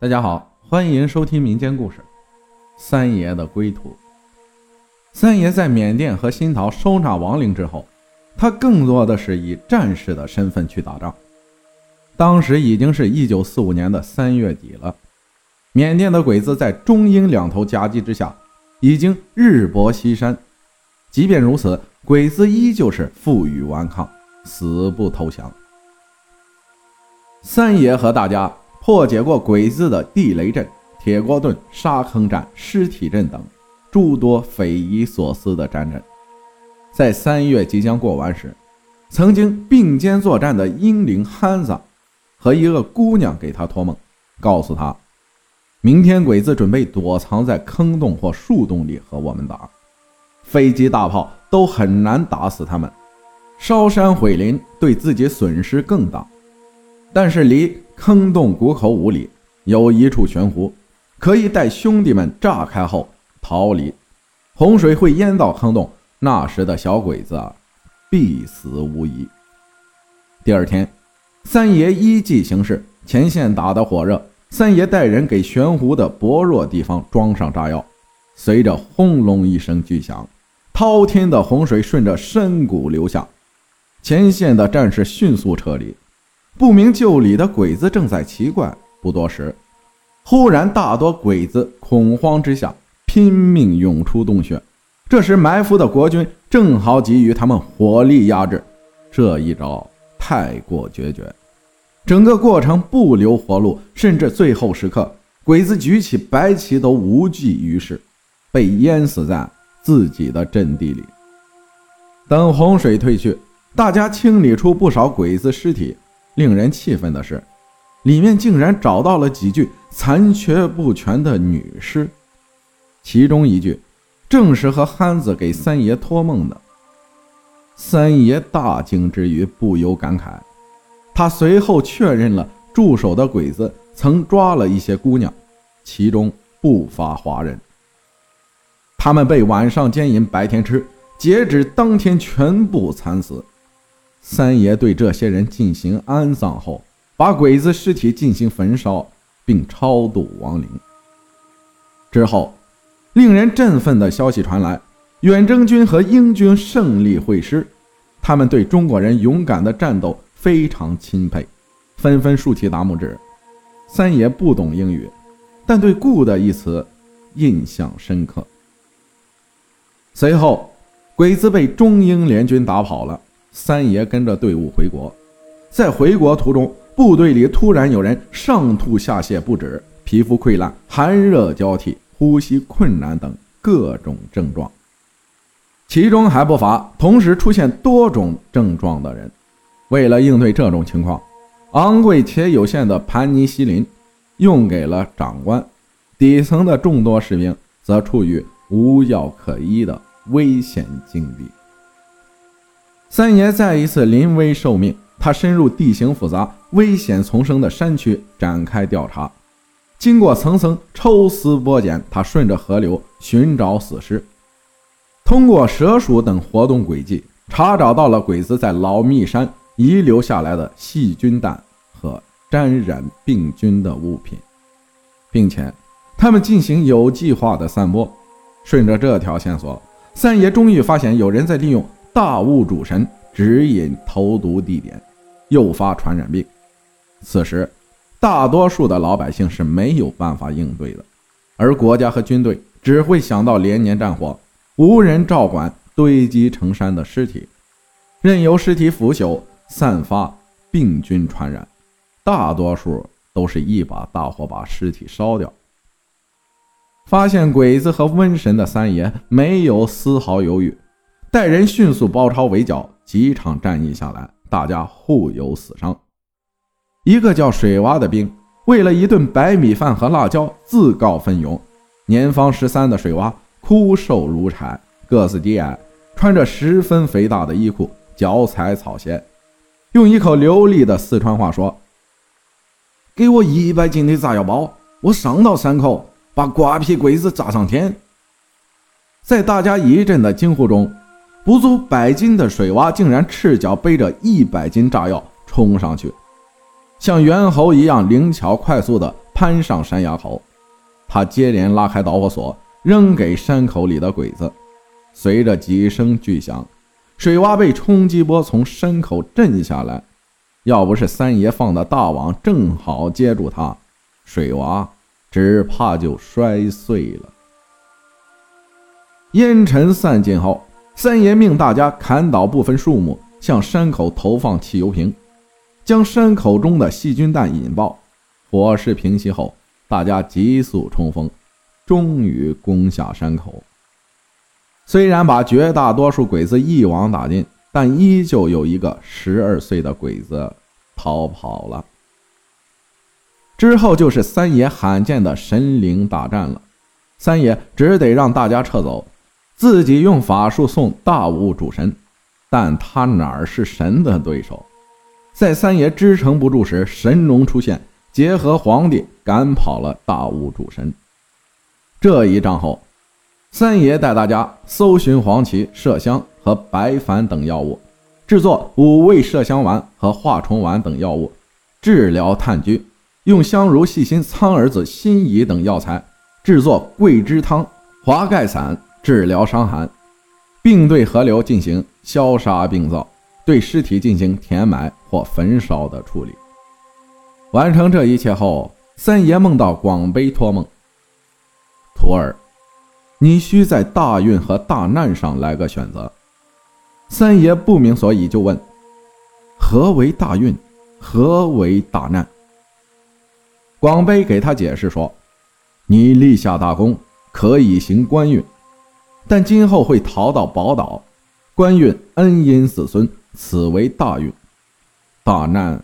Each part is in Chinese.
大家好，欢迎收听民间故事《三爷的归途》。三爷在缅甸和新桃收纳亡灵之后，他更多的是以战士的身份去打仗。当时已经是一九四五年的三月底了，缅甸的鬼子在中英两头夹击之下，已经日薄西山。即便如此，鬼子依旧是负隅顽抗，死不投降。三爷和大家。破解过鬼子的地雷阵、铁锅盾、沙坑战、尸体阵等诸多匪夷所思的战阵。在三月即将过完时，曾经并肩作战的英灵憨子和一个姑娘给他托梦，告诉他，明天鬼子准备躲藏在坑洞或树洞里和我们打，飞机大炮都很难打死他们，烧山毁林对自己损失更大。但是离坑洞谷口五里有一处悬湖，可以待兄弟们炸开后逃离。洪水会淹到坑洞，那时的小鬼子，必死无疑。第二天，三爷依计行事，前线打得火热，三爷带人给悬湖的薄弱地方装上炸药。随着轰隆一声巨响，滔天的洪水顺着深谷流下，前线的战士迅速撤离。不明就里的鬼子正在奇怪，不多时，忽然大多鬼子恐慌之下拼命涌出洞穴。这时埋伏的国军正好给予他们火力压制，这一招太过决绝，整个过程不留活路，甚至最后时刻，鬼子举起白旗都无济于事，被淹死在自己的阵地里。等洪水退去，大家清理出不少鬼子尸体。令人气愤的是，里面竟然找到了几具残缺不全的女尸，其中一具正是和憨子给三爷托梦的。三爷大惊之余，不由感慨。他随后确认了驻守的鬼子曾抓了一些姑娘，其中不乏华人。他们被晚上奸淫，白天吃，截止当天全部惨死。三爷对这些人进行安葬后，把鬼子尸体进行焚烧，并超度亡灵。之后，令人振奋的消息传来：远征军和英军胜利会师，他们对中国人勇敢的战斗非常钦佩，纷纷竖起大拇指。三爷不懂英语，但对 “good” 一词印象深刻。随后，鬼子被中英联军打跑了。三爷跟着队伍回国，在回国途中，部队里突然有人上吐下泻不止，皮肤溃烂、寒热交替、呼吸困难等各种症状，其中还不乏同时出现多种症状的人。为了应对这种情况，昂贵且有限的盘尼西林用给了长官，底层的众多士兵则处于无药可医的危险境地。三爷再一次临危受命，他深入地形复杂、危险丛生的山区展开调查。经过层层抽丝剥茧，他顺着河流寻找死尸，通过蛇鼠等活动轨迹，查找到了鬼子在老密山遗留下来的细菌弹和沾染病菌的物品，并且他们进行有计划的散播。顺着这条线索，三爷终于发现有人在利用。大雾主神指引投毒地点，诱发传染病。此时，大多数的老百姓是没有办法应对的，而国家和军队只会想到连年战火，无人照管堆积成山的尸体，任由尸体腐朽，散发病菌传染。大多数都是一把大火把尸体烧掉。发现鬼子和瘟神的三爷没有丝毫犹豫。带人迅速包抄围剿，几场战役下来，大家互有死伤。一个叫水娃的兵，为了一顿白米饭和辣椒，自告奋勇。年方十三的水娃枯瘦如柴，个子低矮，穿着十分肥大的衣裤，脚踩草鞋，用一口流利的四川话说：“给我一百斤的炸药包，我上到山口，把瓜皮鬼子炸上天。”在大家一阵的惊呼中。不足百斤的水蛙竟然赤脚背着一百斤炸药冲上去，像猿猴一样灵巧快速地攀上山崖口。他接连拉开导火索，扔给山口里的鬼子。随着几声巨响，水洼被冲击波从山口震下来。要不是三爷放的大网正好接住他，水娃只怕就摔碎了。烟尘散尽后，三爷命大家砍倒部分树木，向山口投放汽油瓶，将山口中的细菌弹引爆。火势平息后，大家急速冲锋，终于攻下山口。虽然把绝大多数鬼子一网打尽，但依旧有一个十二岁的鬼子逃跑了。之后就是三爷罕见的神灵大战了，三爷只得让大家撤走。自己用法术送大雾主神，但他哪儿是神的对手？在三爷支撑不住时，神龙出现，结合皇帝赶跑了大雾主神。这一仗后，三爷带大家搜寻黄芪、麝香和白矾等药物，制作五味麝香丸和化虫丸等药物，治疗炭疽；用香茹、细辛、苍耳子、辛夷等药材制作桂枝汤、华盖散。治疗伤寒，并对河流进行消杀病灶，对尸体进行填埋或焚烧的处理。完成这一切后，三爷梦到广悲托梦：“徒儿，你需在大运和大难上来个选择。”三爷不明所以，就问：“何为大运？何为大难？”广悲给他解释说：“你立下大功，可以行官运。”但今后会逃到宝岛，官运恩荫子孙，此为大运。大难，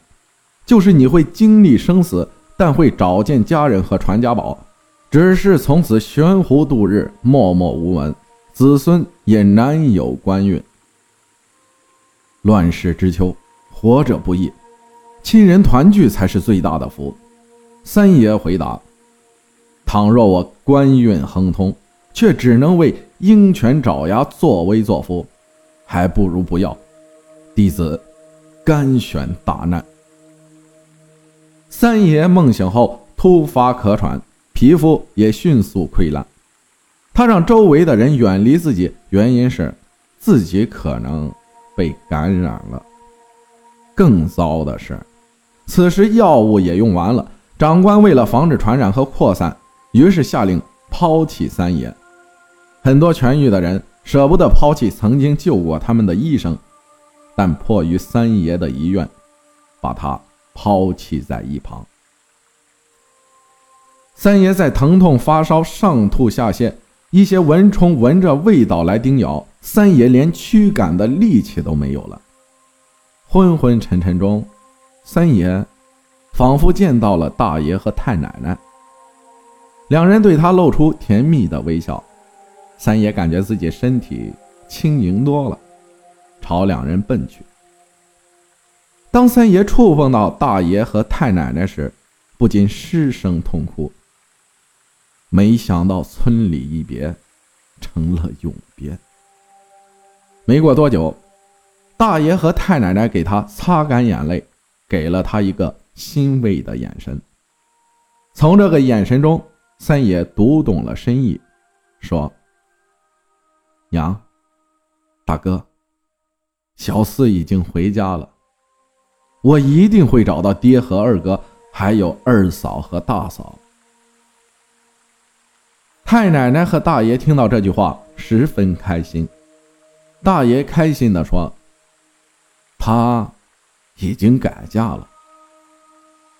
就是你会经历生死，但会找见家人和传家宝，只是从此悬壶度日，默默无闻，子孙也难有官运。乱世之秋，活着不易，亲人团聚才是最大的福。三爷回答：倘若我官运亨通，却只能为。鹰犬爪牙，作威作福，还不如不要。弟子甘选大难。三爷梦醒后突发咳喘，皮肤也迅速溃烂。他让周围的人远离自己，原因是自己可能被感染了。更糟的是，此时药物也用完了。长官为了防止传染和扩散，于是下令抛弃三爷。很多痊愈的人舍不得抛弃曾经救过他们的医生，但迫于三爷的遗愿，把他抛弃在一旁。三爷在疼痛、发烧、上吐下泻，一些蚊虫闻着味道来叮咬，三爷连驱赶的力气都没有了。昏昏沉沉中，三爷仿佛见到了大爷和太奶奶，两人对他露出甜蜜的微笑。三爷感觉自己身体轻盈多了，朝两人奔去。当三爷触碰到大爷和太奶奶时，不禁失声痛哭。没想到村里一别，成了永别。没过多久，大爷和太奶奶给他擦干眼泪，给了他一个欣慰的眼神。从这个眼神中，三爷读懂了深意，说。娘，大哥，小四已经回家了，我一定会找到爹和二哥，还有二嫂和大嫂。太奶奶和大爷听到这句话，十分开心。大爷开心地说：“他已经改嫁了。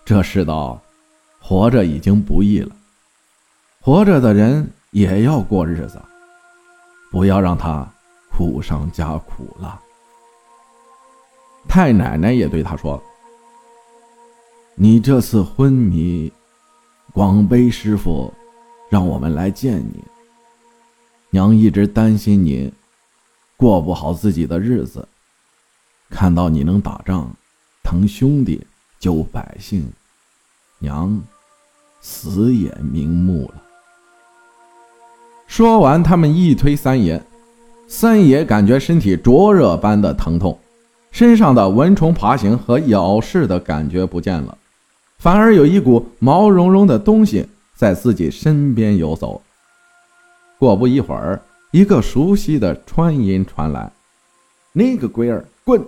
这世道，活着已经不易了，活着的人也要过日子。”不要让他苦上加苦了。太奶奶也对他说：“你这次昏迷，广悲师傅让我们来见你。娘一直担心你过不好自己的日子，看到你能打仗、疼兄弟、救百姓，娘死也瞑目了。”说完，他们一推三爷，三爷感觉身体灼热般的疼痛，身上的蚊虫爬行和咬噬的感觉不见了，反而有一股毛茸茸的东西在自己身边游走。过不一会儿，一个熟悉的川音传来：“你个龟儿，滚！”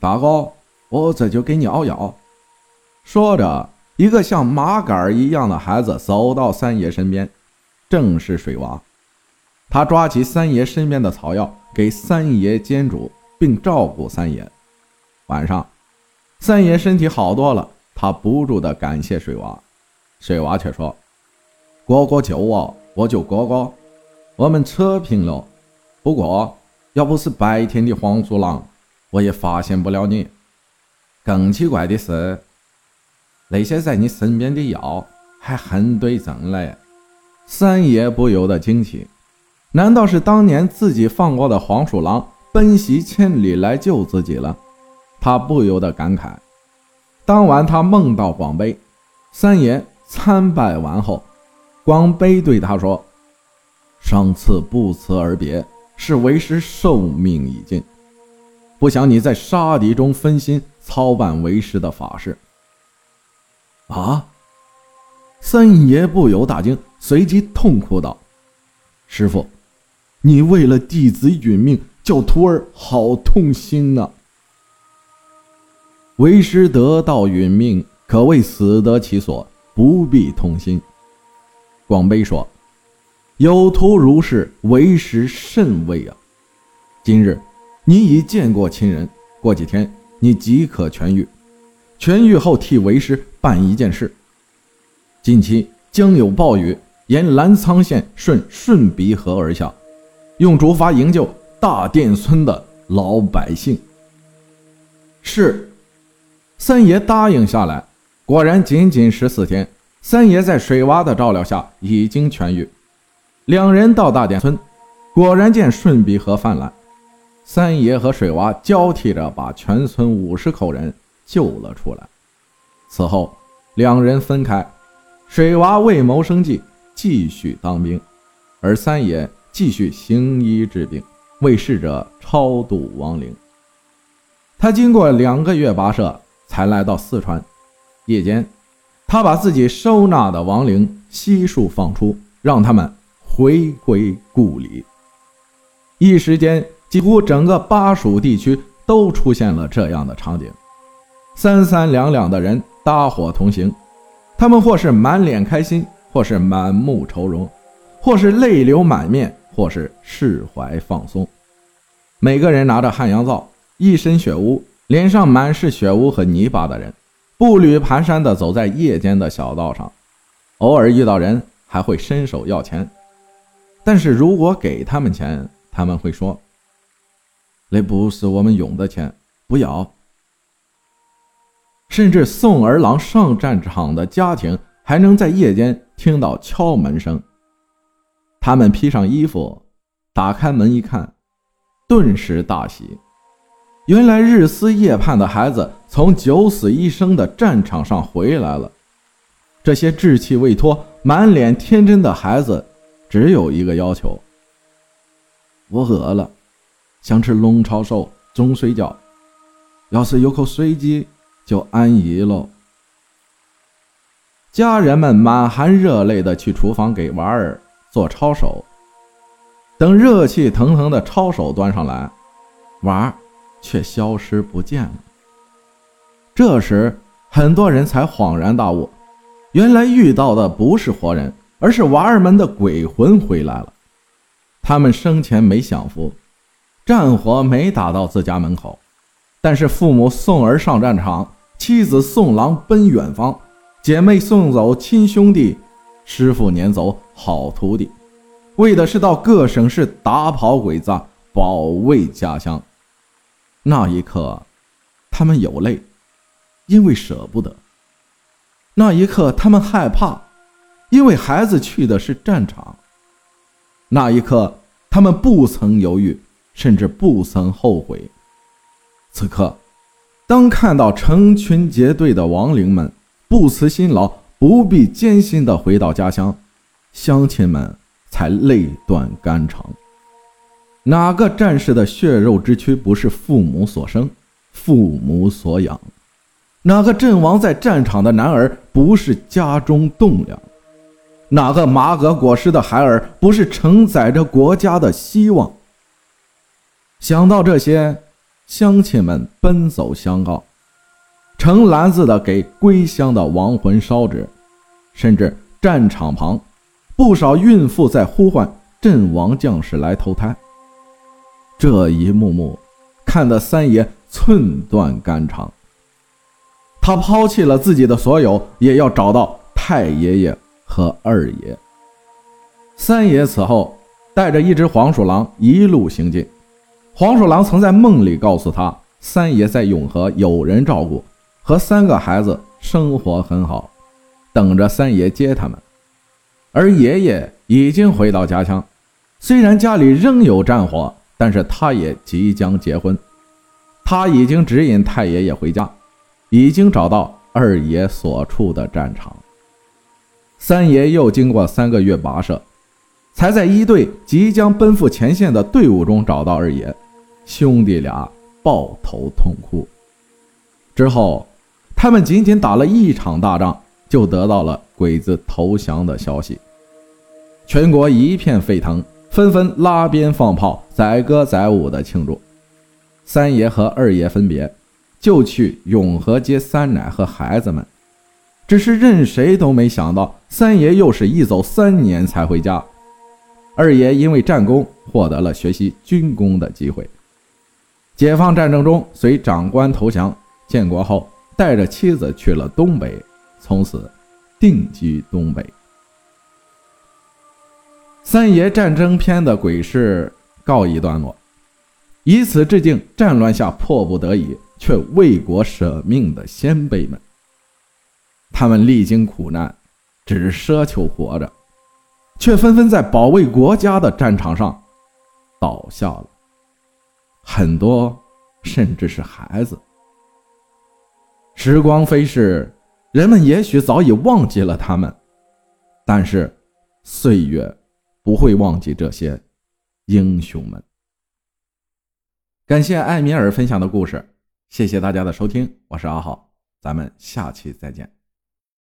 大哥，我这就给你熬药。说着，一个像麻杆一样的孩子走到三爷身边，正是水娃。他抓起三爷身边的草药，给三爷煎煮，并照顾三爷。晚上，三爷身体好多了，他不住的感谢水娃。水娃却说：“哥哥救我，我救哥哥，我们扯平了。不过，要不是白天的黄鼠狼，我也发现不了你。更奇怪的是，那些在你身边的药还很对症嘞。”三爷不由得惊奇。难道是当年自己放过的黄鼠狼奔袭千里来救自己了？他不由得感慨。当晚他梦到广悲，三爷参拜完后，广悲对他说：“上次不辞而别，是为师寿命已尽，不想你在杀敌中分心操办为师的法事。”啊！三爷不由大惊，随即痛哭道：“师傅！”你为了弟子殒命，叫徒儿好痛心呐！为师得道殒命，可谓死得其所，不必痛心。广悲说：“有徒如是，为师甚慰啊！今日你已见过亲人，过几天你即可痊愈。痊愈后替为师办一件事。近期将有暴雨，沿澜沧县顺顺鼻河而下。”用竹筏营救大店村的老百姓。是，三爷答应下来。果然，仅仅十四天，三爷在水娃的照料下已经痊愈。两人到大店村，果然见顺鼻河泛滥。三爷和水娃交替着把全村五十口人救了出来。此后，两人分开，水娃为谋生计继续当兵，而三爷。继续行医治病，为逝者超度亡灵。他经过两个月跋涉，才来到四川。夜间，他把自己收纳的亡灵悉数放出，让他们回归故里。一时间，几乎整个巴蜀地区都出现了这样的场景：三三两两的人搭伙同行，他们或是满脸开心，或是满目愁容，或是泪流满面。或是释怀放松，每个人拿着汉阳造，一身血污，脸上满是血污和泥巴的人，步履蹒跚地走在夜间的小道上，偶尔遇到人还会伸手要钱，但是如果给他们钱，他们会说：“那不是我们用的钱，不要。”甚至送儿郎上战场的家庭还能在夜间听到敲门声。他们披上衣服，打开门一看，顿时大喜。原来日思夜盼的孩子从九死一生的战场上回来了。这些稚气未脱、满脸天真的孩子，只有一个要求：我饿了，想吃龙抄手、中水饺。要是有口水鸡，就安逸了。家人们满含热泪的去厨房给娃儿。做抄手，等热气腾腾的抄手端上来，娃儿却消失不见了。这时，很多人才恍然大悟，原来遇到的不是活人，而是娃儿们的鬼魂回来了。他们生前没享福，战火没打到自家门口，但是父母送儿上战场，妻子送郎奔远方，姐妹送走亲兄弟。师傅撵走好徒弟，为的是到各省市打跑鬼子，保卫家乡。那一刻，他们有泪，因为舍不得；那一刻，他们害怕，因为孩子去的是战场；那一刻，他们不曾犹豫，甚至不曾后悔。此刻，当看到成群结队的亡灵们不辞辛劳。不必艰辛地回到家乡，乡亲们才泪断肝肠。哪个战士的血肉之躯不是父母所生、父母所养？哪个阵亡在战场的男儿不是家中栋梁？哪个麻革裹尸的孩儿不是承载着国家的希望？想到这些，乡亲们奔走相告，成篮子的给归乡的亡魂烧纸，甚至战场旁，不少孕妇在呼唤阵亡将士来投胎。这一幕幕，看得三爷寸断肝肠。他抛弃了自己的所有，也要找到太爷爷。和二爷、三爷此后带着一只黄鼠狼一路行进。黄鼠狼曾在梦里告诉他，三爷在永和有人照顾，和三个孩子生活很好，等着三爷接他们。而爷爷已经回到家乡，虽然家里仍有战火，但是他也即将结婚。他已经指引太爷爷回家，已经找到二爷所处的战场。三爷又经过三个月跋涉，才在一队即将奔赴前线的队伍中找到二爷，兄弟俩抱头痛哭。之后，他们仅仅打了一场大仗，就得到了鬼子投降的消息，全国一片沸腾，纷纷拉鞭放炮，载歌载舞的庆祝。三爷和二爷分别，就去永和接三奶和孩子们。只是任谁都没想到，三爷又是一走三年才回家。二爷因为战功获得了学习军功的机会。解放战争中随长官投降，建国后带着妻子去了东北，从此定居东北。三爷战争篇的鬼事告一段落，以此致敬战乱下迫不得已却为国舍命的先辈们。他们历经苦难，只奢求活着，却纷纷在保卫国家的战场上倒下了。很多甚至是孩子。时光飞逝，人们也许早已忘记了他们，但是岁月不会忘记这些英雄们。感谢艾米尔分享的故事，谢谢大家的收听，我是阿浩，咱们下期再见。